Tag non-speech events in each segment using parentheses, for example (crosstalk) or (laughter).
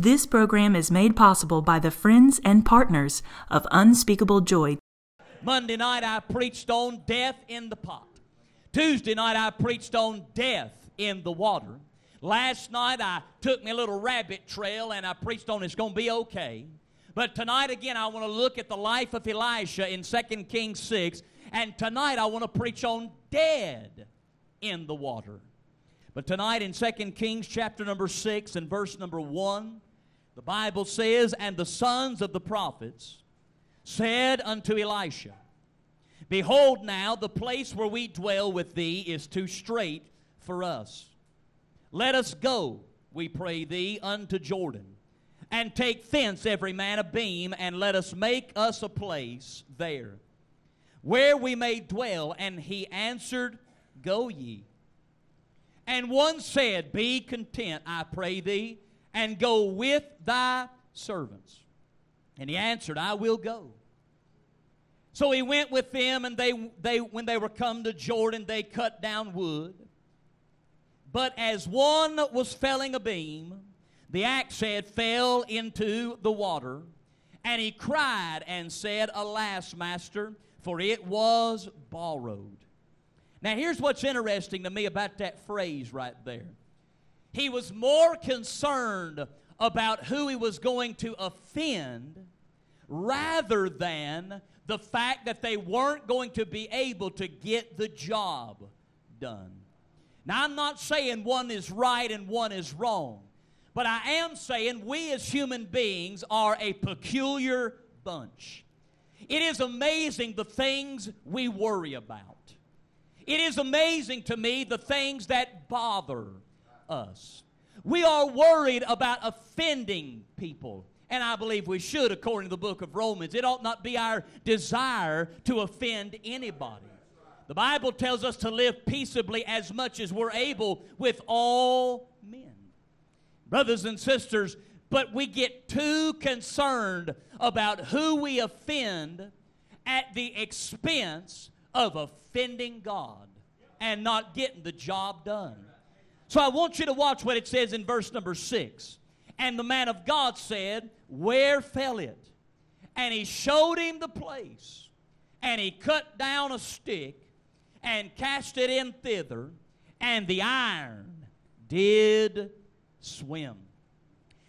This program is made possible by the friends and partners of Unspeakable Joy. Monday night I preached on death in the pot. Tuesday night I preached on death in the water. Last night I took me a little rabbit trail and I preached on it's going to be okay. But tonight again I want to look at the life of Elisha in 2 Kings 6 and tonight I want to preach on dead in the water. But tonight in 2 Kings chapter number 6 and verse number 1 the Bible says, And the sons of the prophets said unto Elisha, Behold, now the place where we dwell with thee is too strait for us. Let us go, we pray thee, unto Jordan, and take thence every man a beam, and let us make us a place there, where we may dwell. And he answered, Go ye. And one said, Be content, I pray thee and go with thy servants. And he answered, I will go. So he went with them, and they, they, when they were come to Jordan, they cut down wood. But as one was felling a beam, the axe head fell into the water, and he cried and said, Alas, master, for it was borrowed. Now, here's what's interesting to me about that phrase right there. He was more concerned about who he was going to offend rather than the fact that they weren't going to be able to get the job done. Now, I'm not saying one is right and one is wrong, but I am saying we as human beings are a peculiar bunch. It is amazing the things we worry about. It is amazing to me the things that bother us. We are worried about offending people. And I believe we should, according to the book of Romans. It ought not be our desire to offend anybody. The Bible tells us to live peaceably as much as we're able with all men. Brothers and sisters, but we get too concerned about who we offend at the expense of offending God and not getting the job done. So I want you to watch what it says in verse number six. And the man of God said, Where fell it? And he showed him the place. And he cut down a stick and cast it in thither, and the iron did swim.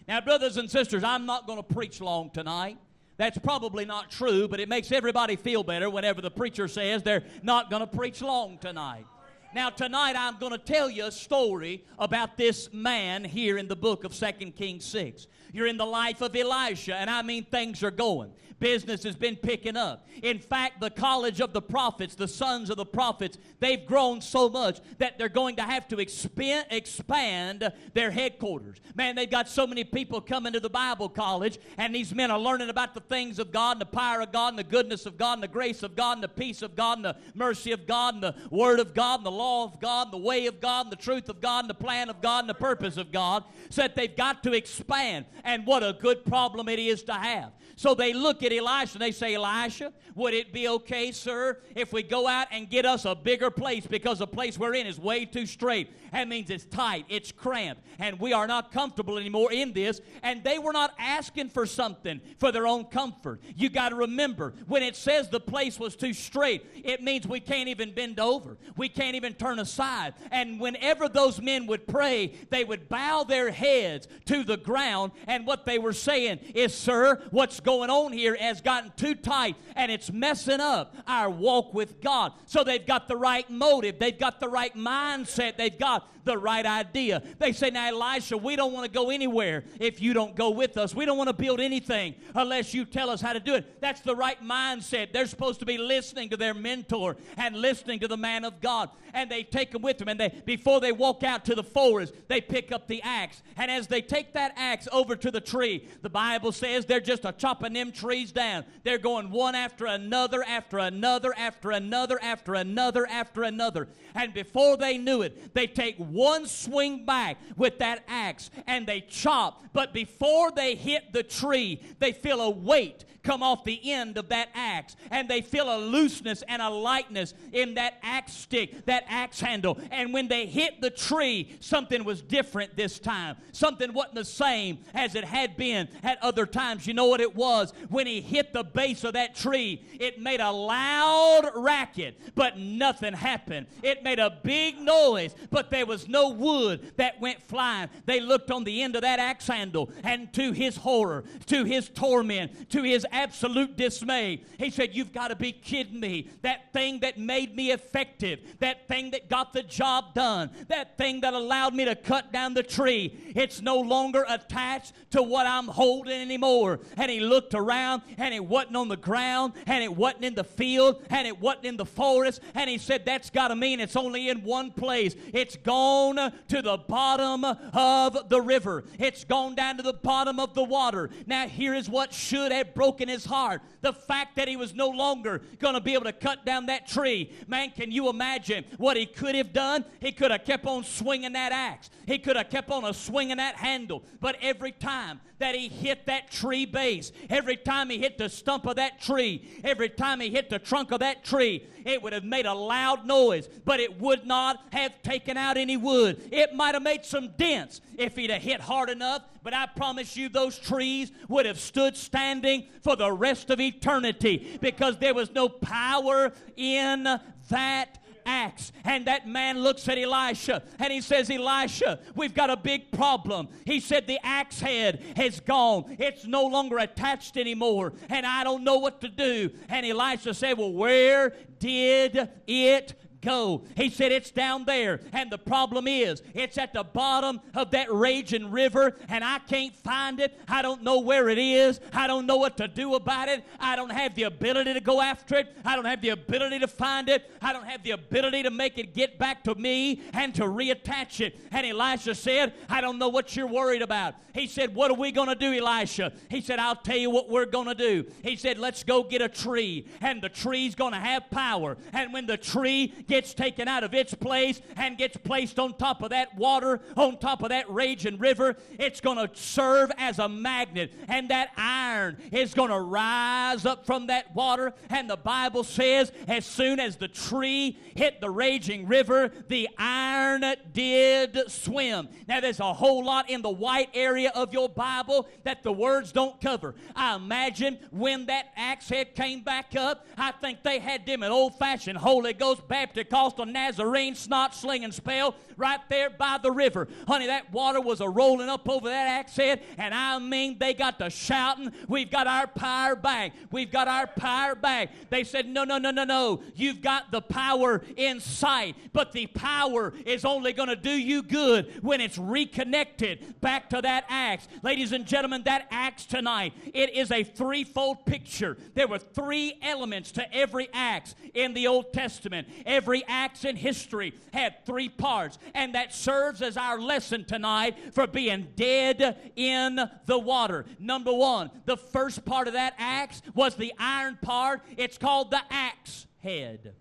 Now, brothers and sisters, I'm not going to preach long tonight. That's probably not true, but it makes everybody feel better whenever the preacher says they're not going to preach long tonight. Now, tonight I'm going to tell you a story about this man here in the book of Second Kings 6. You're in the life of Elisha, and I mean things are going. Business has been picking up. In fact, the college of the prophets, the sons of the prophets, they've grown so much that they're going to have to expand, expand their headquarters. Man, they've got so many people coming to the Bible college, and these men are learning about the things of God, and the power of God, and the goodness of God, and the grace of God, and the peace of God, and the mercy of God, and the word of God, and the law of God, the way of God, the truth of God, the plan of God, and the purpose of God, so that they've got to expand. And what a good problem it is to have. So they look at Elisha and they say, Elisha, would it be okay, sir, if we go out and get us a bigger place because the place we're in is way too straight? That means it's tight, it's cramped, and we are not comfortable anymore in this. And they were not asking for something for their own comfort. You got to remember, when it says the place was too straight, it means we can't even bend over, we can't even turn aside. And whenever those men would pray, they would bow their heads to the ground, and what they were saying is, Sir, what's on here has gotten too tight and it's messing up our walk with God. So they've got the right motive, they've got the right mindset, they've got the right idea. They say, Now, Elisha, we don't want to go anywhere if you don't go with us. We don't want to build anything unless you tell us how to do it. That's the right mindset. They're supposed to be listening to their mentor and listening to the man of God. And they take them with them. And they before they walk out to the forest, they pick up the axe. And as they take that axe over to the tree, the Bible says they're just a chopping them trees down. They're going one after another, after another, after another, after another, after another. And before they knew it, they take swing back with that axe and they chop. But before they hit the tree, they feel a weight come off the end of that axe, and they feel a looseness and a lightness in that axe stick, that axe handle. And when they hit the tree, something was different this time. Something wasn't the same as it had been at other times. You know what it was? When he hit the base of that tree, it made a loud racket, but nothing happened. It made a big noise, but there was no wood that went flying. They looked on the end of that axe handle, and to his horror, to his torment, to his absolute dismay, he said, You've got to be kidding me. That thing that made me effective, that thing that got the job done, that thing that allowed me to cut down the tree, it's no longer attached to what I'm holding anymore. And he looked around, and it wasn't on the ground, and it wasn't in the field, and it wasn't in the forest. And he said, That's got to mean it's only in one place. It's gone to the bottom of the river, it's gone down to the bottom of the water. Now, here is what should have broken his heart the fact that he was no longer going to be able to cut down that tree. Man, can you imagine what he could have done? He could have kept on swinging that axe, he could have kept on swinging that handle. But every time that he hit that tree base, every time he hit the stump of that tree, every time he hit the trunk of that tree, it would have made a loud noise, but it would not have taken out any wood. It might have made some dents if he'd have hit hard enough, but I promise you those trees would have stood standing for the rest of eternity because there was no power in that axe. And that man looks at Elisha and he says, Elisha, we've got a big problem. He said, The axe head has gone, it's no longer attached anymore, and I don't know what to do. And Elisha said, Well, where did it go. He said, It's down there. And the problem is, it's at the bottom of that raging river, and I can't find it. I don't know where it is. I don't know what to do about it. I don't have the ability to go after it. I don't have the ability to find it. I don't have the ability to make it get back to me and to reattach it. And Elisha said, I don't know what you're worried about. He said, What are we going to do, Elisha? He said, I'll tell you what we're going to do. He said, Let's go get a tree, and the tree's going to have power. And when the tree gets taken out of its place and gets placed on top of that water, on top of that raging river, it's going to serve as a magnet. And that iron is going to rise up from that water. And the Bible says, as soon as the tree hit the raging river, the iron did swim. Now, there's a whole lot in the white area of your Bible that the words don't cover. I imagine when that axe head came back up, I think they had them an old fashioned Holy Ghost Baptist Pentecostal Nazarene snot slinging spell right there by the river. Honey, that water was a rolling up over that axe head, and I mean, they got to shouting, We've got our power back. We've got our power back. They said, No, no, no, no, no. You've got the power in sight, but the power is only going to do you good when it's reconnected back to that axe. Ladies and gentlemen, that axe tonight, it is a threefold picture. There were three elements to every axe in the Old Testament. Every every axe in history had three parts, and that serves as our lesson tonight for being dead in the water. Number one, the first part of that axe was the iron part, it's called the axe head.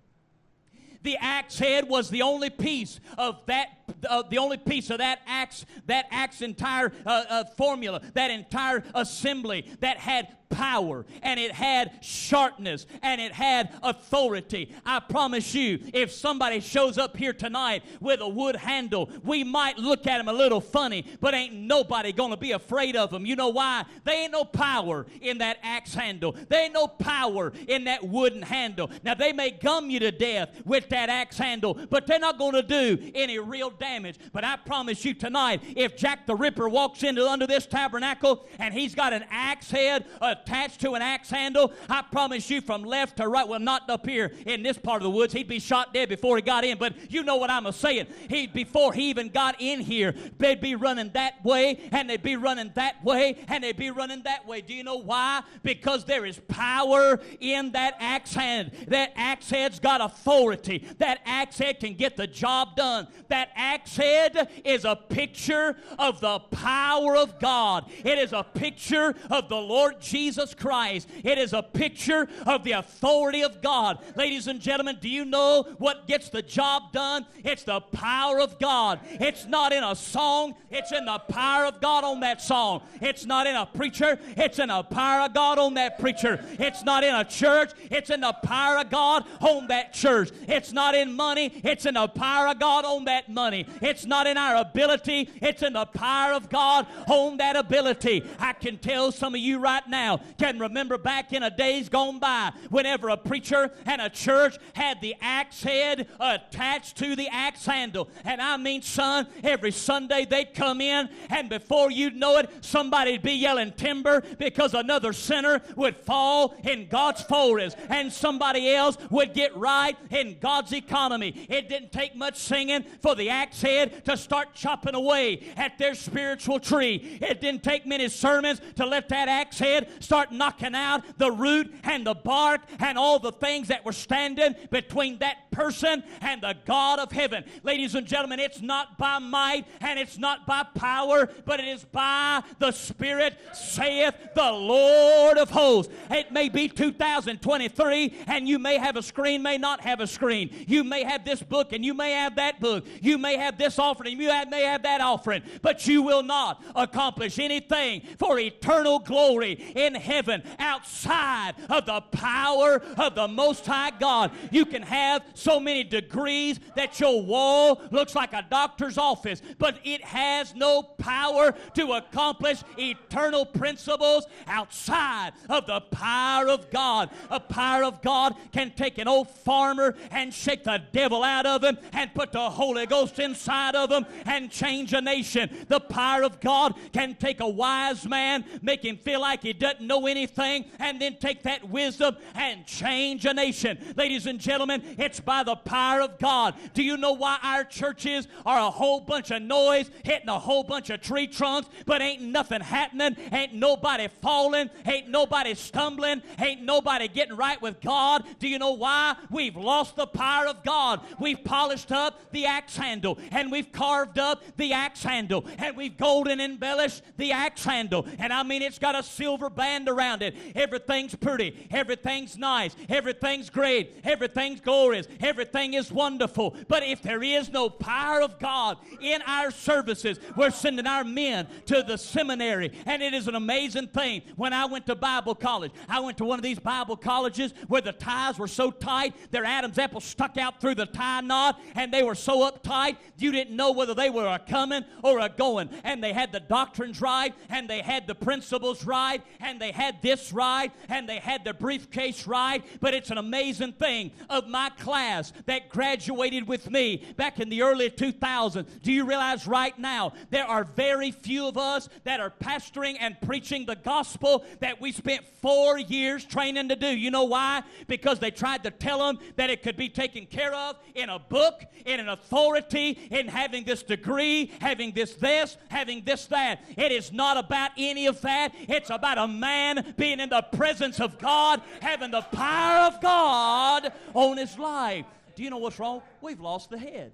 The axe head was the only piece of that, uh, the only piece of that axe, that axe entire uh, uh, formula, that entire assembly that had power and it had sharpness and it had authority. I promise you, if somebody shows up here tonight with a wood handle, we might look at them a little funny, but ain't nobody going to be afraid of them. You know why? They ain't no power in that axe handle. They ain't no power in that wooden handle. Now, they may gum you to death with that axe handle, but they're not going to do any real damage. But I promise you tonight, if Jack the Ripper walks into under this tabernacle and he's got an axe head, a attached to an axe handle, I promise you from left to right, well, not here in this part of the woods, he'd be shot dead before he got in. But you know what I'm saying. He before he even got in here, they'd be running that way, and they'd be running that way, and they'd be running that way. Do you know why? Because there is power in that axe hand. That axe head's got authority. That axe head can get the job done. That axe head is a picture of the power of God. It is a picture of the Lord Jesus Christ. It is a picture of the authority of God. Ladies and gentlemen, do you know what gets the job done? It's the power of God. It's not in a song, it's in the power of God on that song. It's not in a preacher, it's in the power of God on that preacher. It's not in a church, it's in the power of God on that church. It's not in money, it's in the power of God on that money. It's not in our ability, it's in the power of God on that ability. I can tell some of you right now can remember back in a days gone by whenever a preacher and a church had the axe head attached to the axe handle. And I mean, son, every Sunday they'd come in, and before you'd know it, somebody'd be yelling timber because another sinner would fall in God's forest and somebody else would get right in God's economy. It didn't take much singing for the axe head to start chopping away at their spiritual tree. It didn't take many sermons to let that axe head start knocking out the root and the bark and all the things that were standing between that person and the God of heaven. Ladies and gentlemen, it's not by might and it's not by power, but it is by the Spirit, saith the Lord of hosts. It may be 2023 and you may have a screen, may not have a screen. You may have this book and you may have that book. You may have this offering, you may have that offering, but you will not accomplish anything for eternal glory in heaven outside of the power of the Most High God. You can have so many degrees that your wall looks like a doctor's office, but it has no power to accomplish eternal principles outside of the power of God. A power of God can take an old farmer and shake the devil out of him and put the Holy Ghost inside of him and change a nation. The power of God can take a wise man, make him feel like he doesn't know anything, and then take that wisdom and change a nation. Ladies and gentlemen, it's by the power of God. Do you know why our churches are a whole bunch of noise, hitting a whole bunch of tree trunks, but ain't nothing happening? Ain't nobody falling? Ain't nobody stumbling? Ain't nobody getting right with God? Do you know why? We've lost the power of God. We've polished up the axe handle, and we've carved up the axe handle, and we've golden embellished the axe handle. And I mean, it's got a silver band around it. Everything's pretty, everything's nice, everything's great, everything's glorious, everything is wonderful. But if there is no power of God in our services, we're sending our men to the seminary. And it is an amazing thing. When I went to Bible college, I went to one of these Bible colleges where the ties were so tight, their Adam's apple stuck out through the tie knot, and they were so uptight, you didn't know whether they were a coming or a going. And they had the doctrines right, and they had the principles right, and they had this right, and they had the briefcase right. But it's an amazing thing of my class that graduated with me back in the early 2000s. Do you realize right now there are very few of us that are pastoring and preaching the gospel that we spent four years training to do? You know why? Because they tried to tell them that it could be taken care of in a book, in an authority, in having this degree, having this this, having this that. It is not about any of that. It's about a man being in the presence of God, having the power of God on his life. Do you know what's wrong? We've lost the head.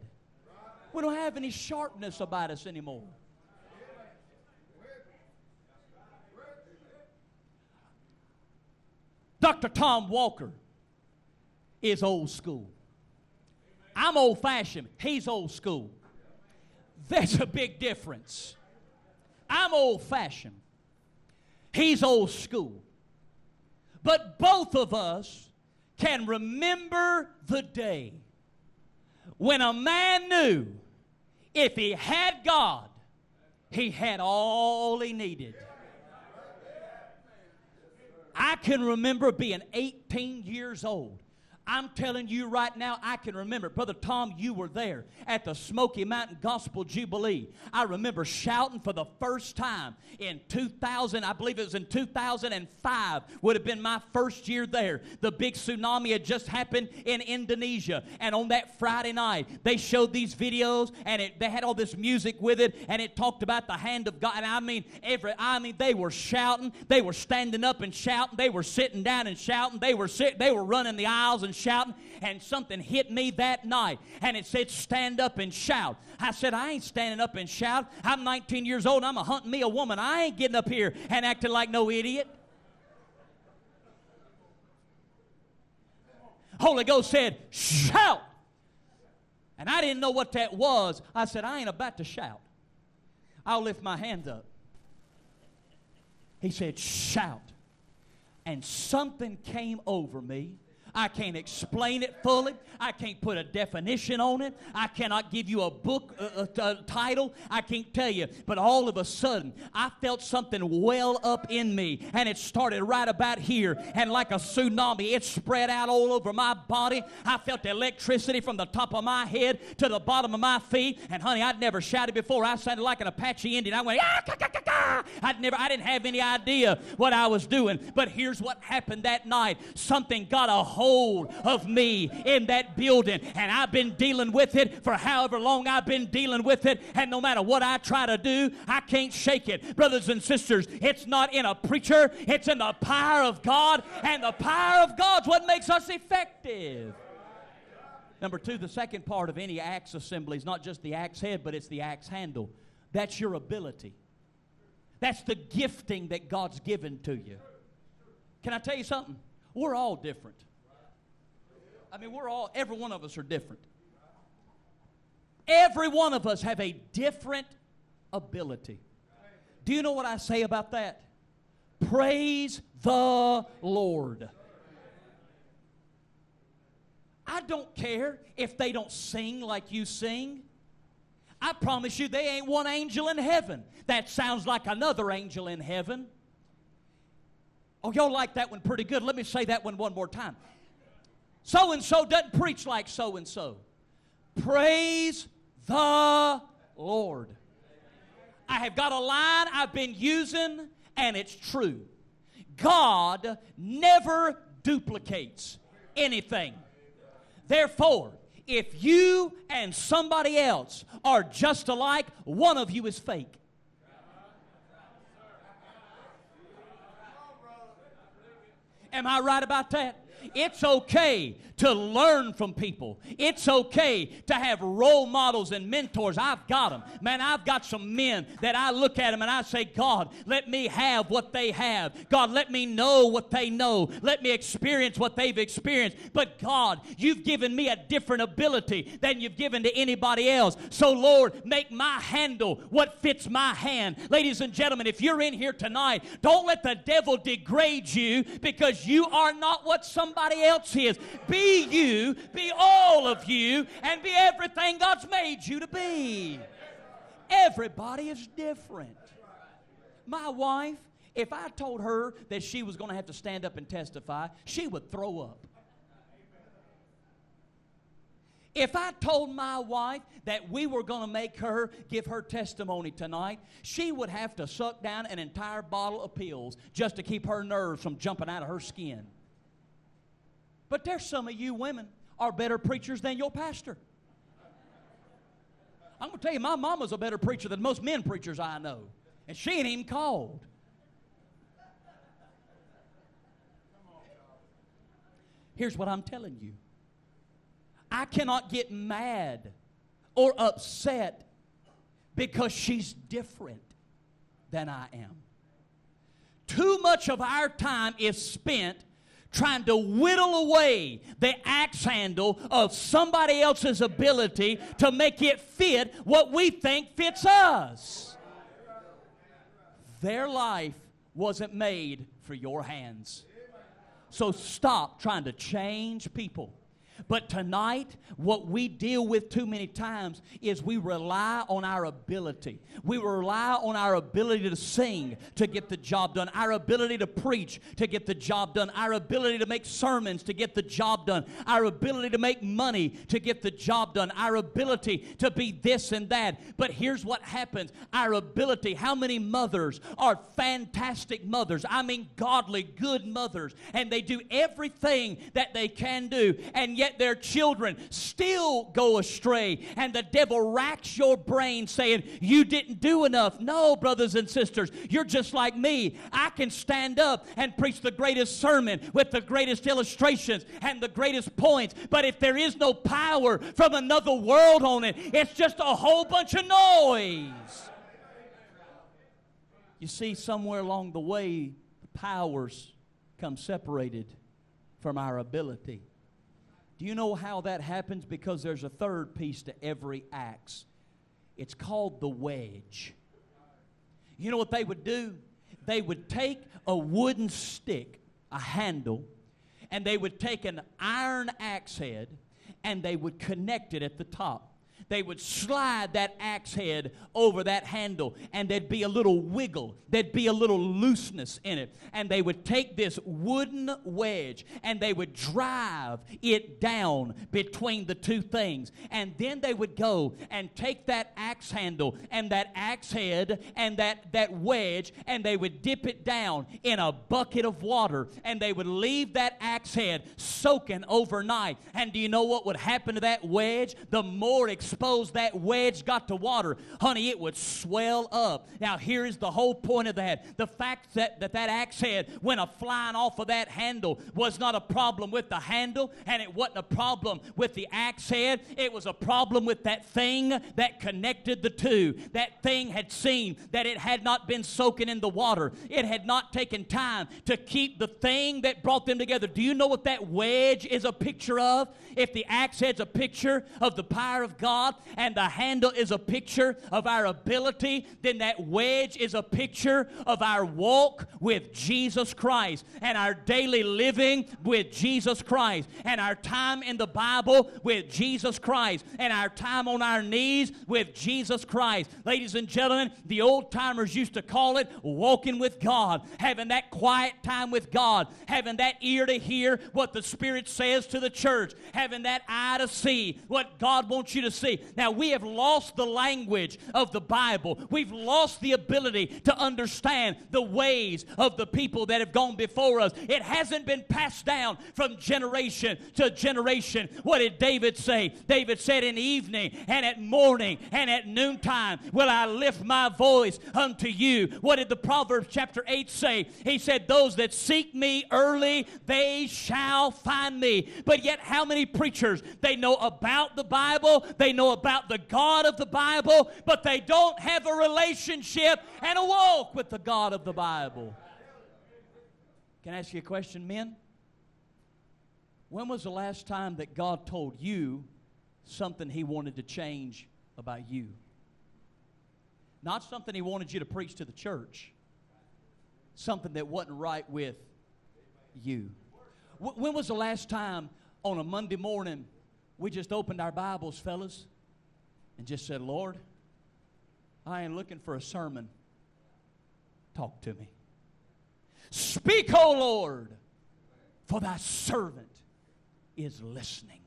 We don't have any sharpness about us anymore. Dr. Tom Walker is old school. I'm old fashioned. He's old school. There's a big difference. I'm old fashioned. He's old school. But both of us can remember the day when a man knew if he had God, he had all he needed. I can remember being 18 years old I'm telling you right now, I can remember. Brother Tom, you were there at the Smoky Mountain Gospel Jubilee. I remember shouting for the first time in 2000, I believe it was in 2005, would have been my first year there. The big tsunami had just happened in Indonesia. And on that Friday night, they showed these videos and it, they had all this music with it and it talked about the hand of God. And I mean, every, I mean, they were shouting, they were standing up and shouting, they were sitting down and shouting, they were sit, they were running the aisles and and shouting, and something hit me that night, and it said, Stand up and shout. I said, I ain't standing up and shout. I'm 19 years old, I'm a hunting me a woman. I ain't getting up here and acting like no idiot. Holy Ghost said, Shout. And I didn't know what that was. I said, I ain't about to shout. I'll lift my hands up. He said, Shout. And something came over me I can't explain it fully. I can't put a definition on it. I cannot give you a book uh, uh, title. I can't tell you. But all of a sudden, I felt something well up in me, and it started right about here. And like a tsunami, it spread out all over my body. I felt electricity from the top of my head to the bottom of my feet. And honey, I'd never shouted before. I sounded like an Apache Indian. I went, ah, ka, ka, ka. I'd never, I didn't have any idea what I was doing. But here's what happened that night. Something got a hold hold of me in that building. And I've been dealing with it for however long I've been dealing with it. And no matter what I try to do, I can't shake it. Brothers and sisters, it's not in a preacher, it's in the power of God. And the power of God's what makes us effective. Number two, the second part of any axe assembly is not just the axe head, but it's the axe handle. That's your ability. That's the gifting that God's given to you. Can I tell you something? We're all different. I mean, we're all, every one of us are different. Every one of us have a different ability. Do you know what I say about that? Praise the Lord. I don't care if they don't sing like you sing. I promise you, they ain't one angel in heaven. That sounds like another angel in heaven. Oh, y'all like that one pretty good. Let me say that one one more time. So and so doesn't preach like so and so. Praise the Lord. I have got a line I've been using, and it's true. God never duplicates anything. Therefore, if you and somebody else are just alike, one of you is fake. Am I right about that? It's okay to learn from people. It's okay to have role models and mentors. I've got them. Man, I've got some men that I look at them and I say, God, let me have what they have. God, let me know what they know. Let me experience what they've experienced. But God, you've given me a different ability than you've given to anybody else. So, Lord, make my handle what fits my hand. Ladies and gentlemen, if you're in here tonight, don't let the devil degrade you because you are not what somebody else is. Be you, be all of you, and be everything God's made you to be. Everybody is different. My wife, if I told her that she was going to have to stand up and testify, she would throw up. If I told my wife that we were going to make her give her testimony tonight, she would have to suck down an entire bottle of pills just to keep her nerves from jumping out of her skin. But there's some of you women are better preachers than your pastor. I'm going to tell you, my mama's a better preacher than most men preachers I know. And she ain't even called. Here's what I'm telling you I cannot get mad or upset because she's different than I am. Too much of our time is spent trying to whittle away the axe handle of somebody else's ability to make it fit what we think fits us. Their life wasn't made for your hands. So stop trying to change people. But tonight, what we deal with too many times is we rely on our ability. We rely on our ability to sing to get the job done, our ability to preach to get the job done, our ability to make sermons to get the job done, our ability to make money to get the job done, our ability to be this and that. But here's what happens our ability. How many mothers are fantastic mothers? I mean, godly, good mothers, and they do everything that they can do, and yet yet their children still go astray. And the devil racks your brain saying, You didn't do enough. No, brothers and sisters, you're just like me. I can stand up and preach the greatest sermon with the greatest illustrations and the greatest points. But if there is no power from another world on it, it's just a whole bunch of noise. You see, somewhere along the way, the powers come separated from our ability. Do you know how that happens? Because there's a third piece to every axe. It's called the wedge. You know what they would do? They would take a wooden stick, a handle, and they would take an iron axe head and they would connect it at the top they would slide that axe head over that handle, and there'd be a little wiggle, there'd be a little looseness in it. And they would take this wooden wedge and they would drive it down between the two things. And then they would go and take that axe handle and that axe head and that, that wedge, and they would dip it down in a bucket of water, and they would leave that axe head soaking overnight. And do you know what would happen to that wedge? The more expensive exposed that wedge got to water, honey, it would swell up. Now, here is the whole point of that. The fact that that, that axe head went a flying off of that handle was not a problem with the handle, and it wasn't a problem with the axe head. It was a problem with that thing that connected the two. That thing had seen that it had not been soaking in the water, it had not taken time to keep the thing that brought them together. Do you know what that wedge is a picture of? If the axe head's a picture of the power of God, God and the handle is a picture of our ability, then that wedge is a picture of our walk with Jesus Christ and our daily living with Jesus Christ and our time in the Bible with Jesus Christ and our time on our knees with Jesus Christ. Ladies and gentlemen, the old timers used to call it walking with God, having that quiet time with God, having that ear to hear what the Spirit says to the church, having that eye to see what God wants you to see. Now, we have lost the language of the Bible. We've lost the ability to understand the ways of the people that have gone before us. It hasn't been passed down from generation to generation. What did David say? David said, In evening and at morning and at noontime will I lift my voice unto you. What did the Proverbs chapter 8 say? He said, Those that seek me early, they shall find me. But yet, how many preachers they know about the Bible, they know about the God of the Bible, but they don't have a relationship and a walk with the God of the Bible. Can I ask you a question, men? When was the last time that God told you something He wanted to change about you? Not something He wanted you to preach to the church, something that wasn't right with you. When was the last time on a Monday morning we just opened our Bibles, fellas, and just said, Lord, I ain't looking for a sermon. Talk to me. Speak, O Lord, for thy servant is listening.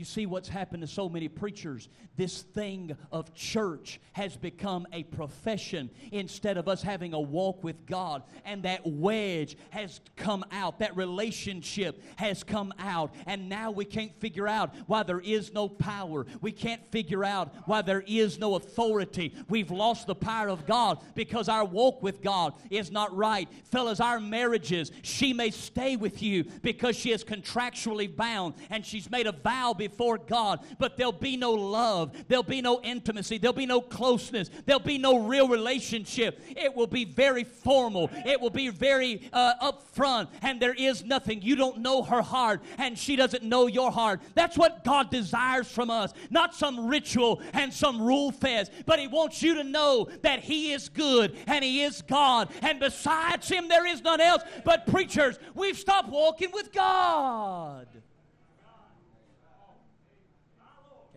You see what's happened to so many preachers. This thing of church has become a profession instead of us having a walk with God. And that wedge has come out, that relationship has come out. And now we can't figure out why there is no power. We can't figure out why there is no authority. We've lost the power of God because our walk with God is not right. Fellas, our marriages, she may stay with you because she is contractually bound and she's made a vow before before God, but there'll be no love, there'll be no intimacy, there'll be no closeness, there'll be no real relationship. It will be very formal, it will be very uh, upfront, and there is nothing. You don't know her heart, and she doesn't know your heart. That's what God desires from us, not some ritual and some rule fest, but He wants you to know that He is good and He is God, and besides Him, there is none else. But preachers, we've stopped walking with God.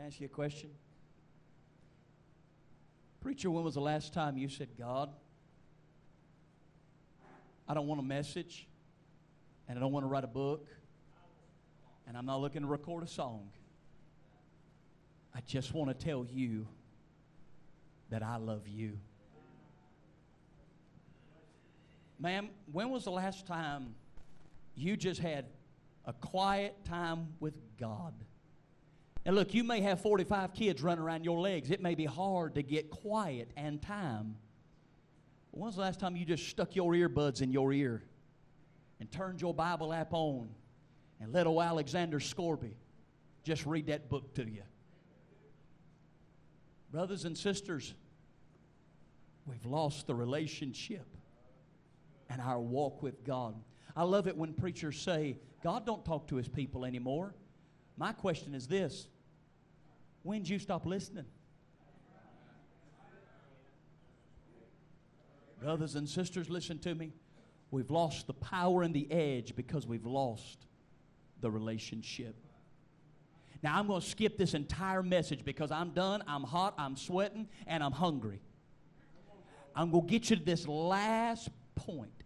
I ask you a question? Preacher, when was the last time you said, God, I don't want a message, and I don't want to write a book, and I'm not looking to record a song. I just want to tell you that I love you. Ma'am, when was the last time you just had a quiet time with God. And look, you may have 45 kids running around your legs. It may be hard to get quiet and time. When's the last time you just stuck your earbuds in your ear and turned your Bible app on and let old Alexander Scourby just read that book to you? Brothers and sisters, we've lost the relationship and our walk with God. I love it when preachers say, God don't talk to his people anymore. My question is this when did you stop listening? Brothers and sisters, listen to me. We've lost the power and the edge because we've lost the relationship. Now, I'm going to skip this entire message because I'm done, I'm hot, I'm sweating, and I'm hungry. I'm going to get you to this last point.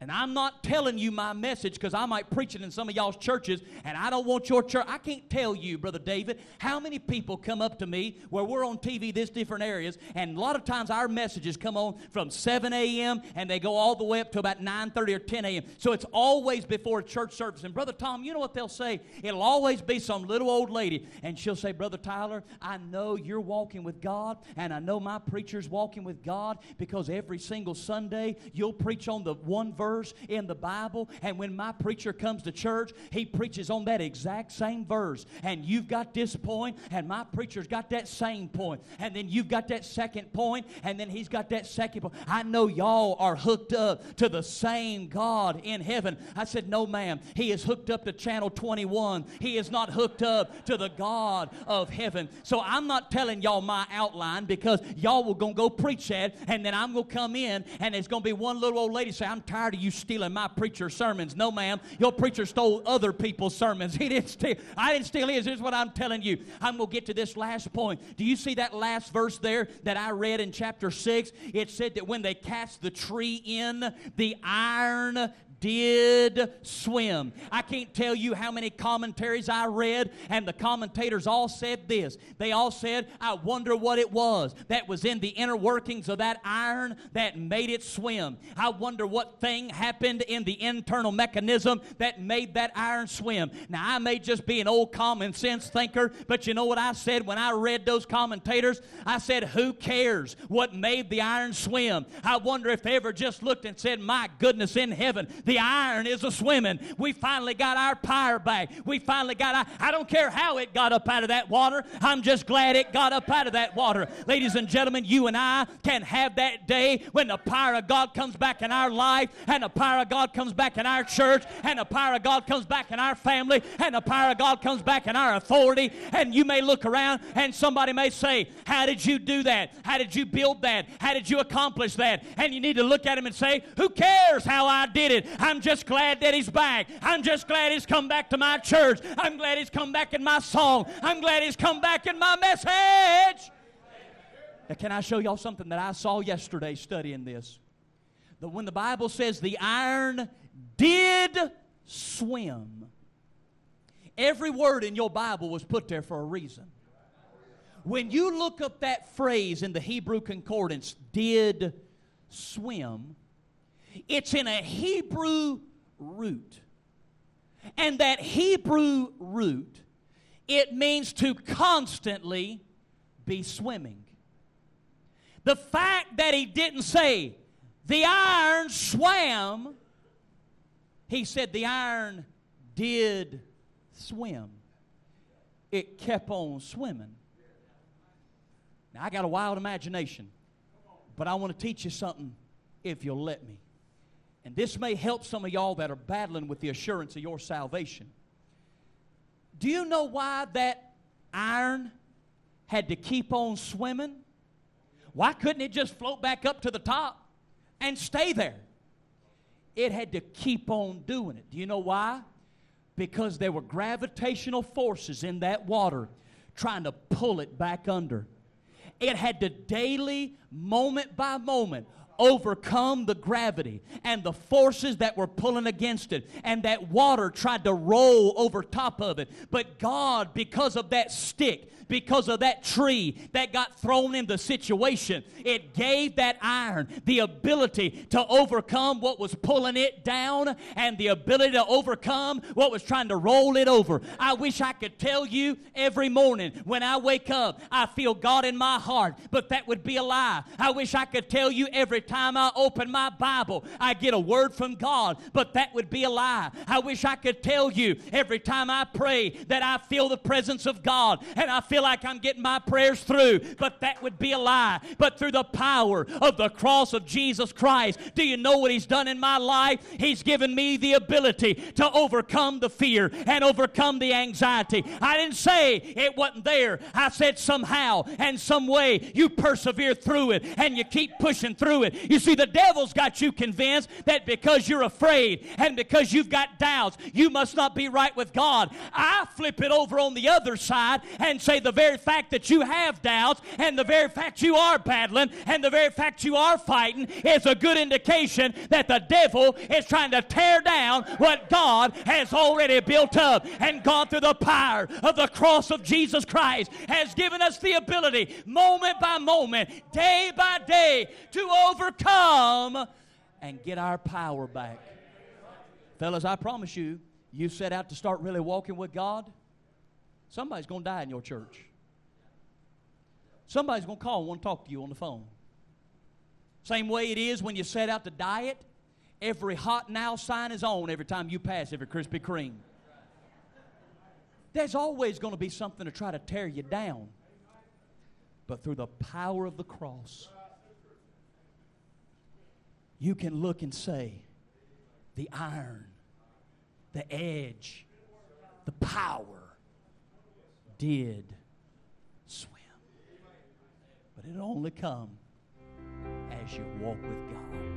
And I'm not telling you my message because I might preach it in some of y'all's churches, and I don't want your church. I can't tell you, Brother David, how many people come up to me where we're on TV, this different areas, and a lot of times our messages come on from 7 a.m. and they go all the way up to about 9:30 or 10 a.m. So it's always before a church service. And Brother Tom, you know what they'll say? It'll always be some little old lady, and she'll say, Brother Tyler, I know you're walking with God, and I know my preacher's walking with God because every single Sunday you'll preach on the one verse verse in the Bible, and when my preacher comes to church, he preaches on that exact same verse. And you've got this point, and my preacher's got that same point, and then you've got that second point, and then he's got that second point. I know y'all are hooked up to the same God in heaven. I said, No, ma'am. He is hooked up to channel 21. He is not hooked up to the God of heaven. So I'm not telling y'all my outline because y'all were going to go preach that, and then I'm going to come in, and there's going to be one little old lady say, I'm tired of you stealing my preacher's sermons. No, ma'am. Your preacher stole other people's sermons. (laughs) He didn't steal. I didn't steal his. Here's what I'm telling you. I'm going to get to this last point. Do you see that last verse there that I read in chapter 6? It said that when they cast the tree in, the iron did swim. I can't tell you how many commentaries I read, and the commentators all said this. They all said, I wonder what it was that was in the inner workings of that iron that made it swim. I wonder what thing happened in the internal mechanism that made that iron swim. Now, I may just be an old common sense thinker, but you know what I said when I read those commentators? I said, Who cares what made the iron swim? I wonder if they ever just looked and said, My goodness in heaven, the iron is a swimming. We finally got our power back. We finally got our, I don't care how it got up out of that water. I'm just glad it got up out of that water. Ladies and gentlemen, you and I can have that day when the power of God comes back in our life and the power of God comes back in our church and the power of God comes back in our family and the power of God comes back in our authority. And you may look around and somebody may say, How did you do that? How did you build that? How did you accomplish that? And you need to look at him and say, Who cares how I did it? I'm just glad that he's back. I'm just glad he's come back to my church. I'm glad he's come back in my song. I'm glad he's come back in my message. Now, can I show y'all something that I saw yesterday studying this? That when the Bible says the iron did swim, every word in your Bible was put there for a reason. When you look up that phrase in the Hebrew concordance, did swim, it's in a Hebrew root. And that Hebrew root, it means to constantly be swimming. The fact that he didn't say, the iron swam, he said, the iron did swim. It kept on swimming. Now, I got a wild imagination, but I want to teach you something if you'll let me. And this may help some of y'all that are battling with the assurance of your salvation. Do you know why that iron had to keep on swimming? Why couldn't it just float back up to the top and stay there? It had to keep on doing it. Do you know why? Because there were gravitational forces in that water trying to pull it back under. It had to daily, moment by moment, overcome the gravity and the forces that were pulling against it, and that water tried to roll over top of it. But God, because of that stick, because of that tree that got thrown in the situation. It gave that iron the ability to overcome what was pulling it down and the ability to overcome what was trying to roll it over. I wish I could tell you every morning when I wake up, I feel God in my heart, but that would be a lie. I wish I could tell you every time I open my Bible, I get a word from God, but that would be a lie. I wish I could tell you every time I pray that I feel the presence of God and I feel feel like I'm getting my prayers through, but that would be a lie. But through the power of the cross of Jesus Christ, do you know what He's done in my life? He's given me the ability to overcome the fear and overcome the anxiety. I didn't say it wasn't there. I said somehow and some way you persevere through it and you keep pushing through it. You see, the devil's got you convinced that because you're afraid and because you've got doubts, you must not be right with God. I flip it over on the other side and say, the very fact that you have doubts and the very fact you are battling and the very fact you are fighting is a good indication that the devil is trying to tear down what God has already built up. And God, through the power of the cross of Jesus Christ, has given us the ability, moment by moment, day by day, to overcome and get our power back. Fellas, I promise you, you set out to start really walking with God, Somebody's going to die in your church. Somebody's going to call and want to talk to you on the phone. Same way it is when you set out to diet. Every hot now sign is on every time you pass every Krispy Kreme. There's always going to be something to try to tear you down. But through the power of the cross, you can look and say, the iron, the edge, the power did swim. But it'll only come as you walk with God.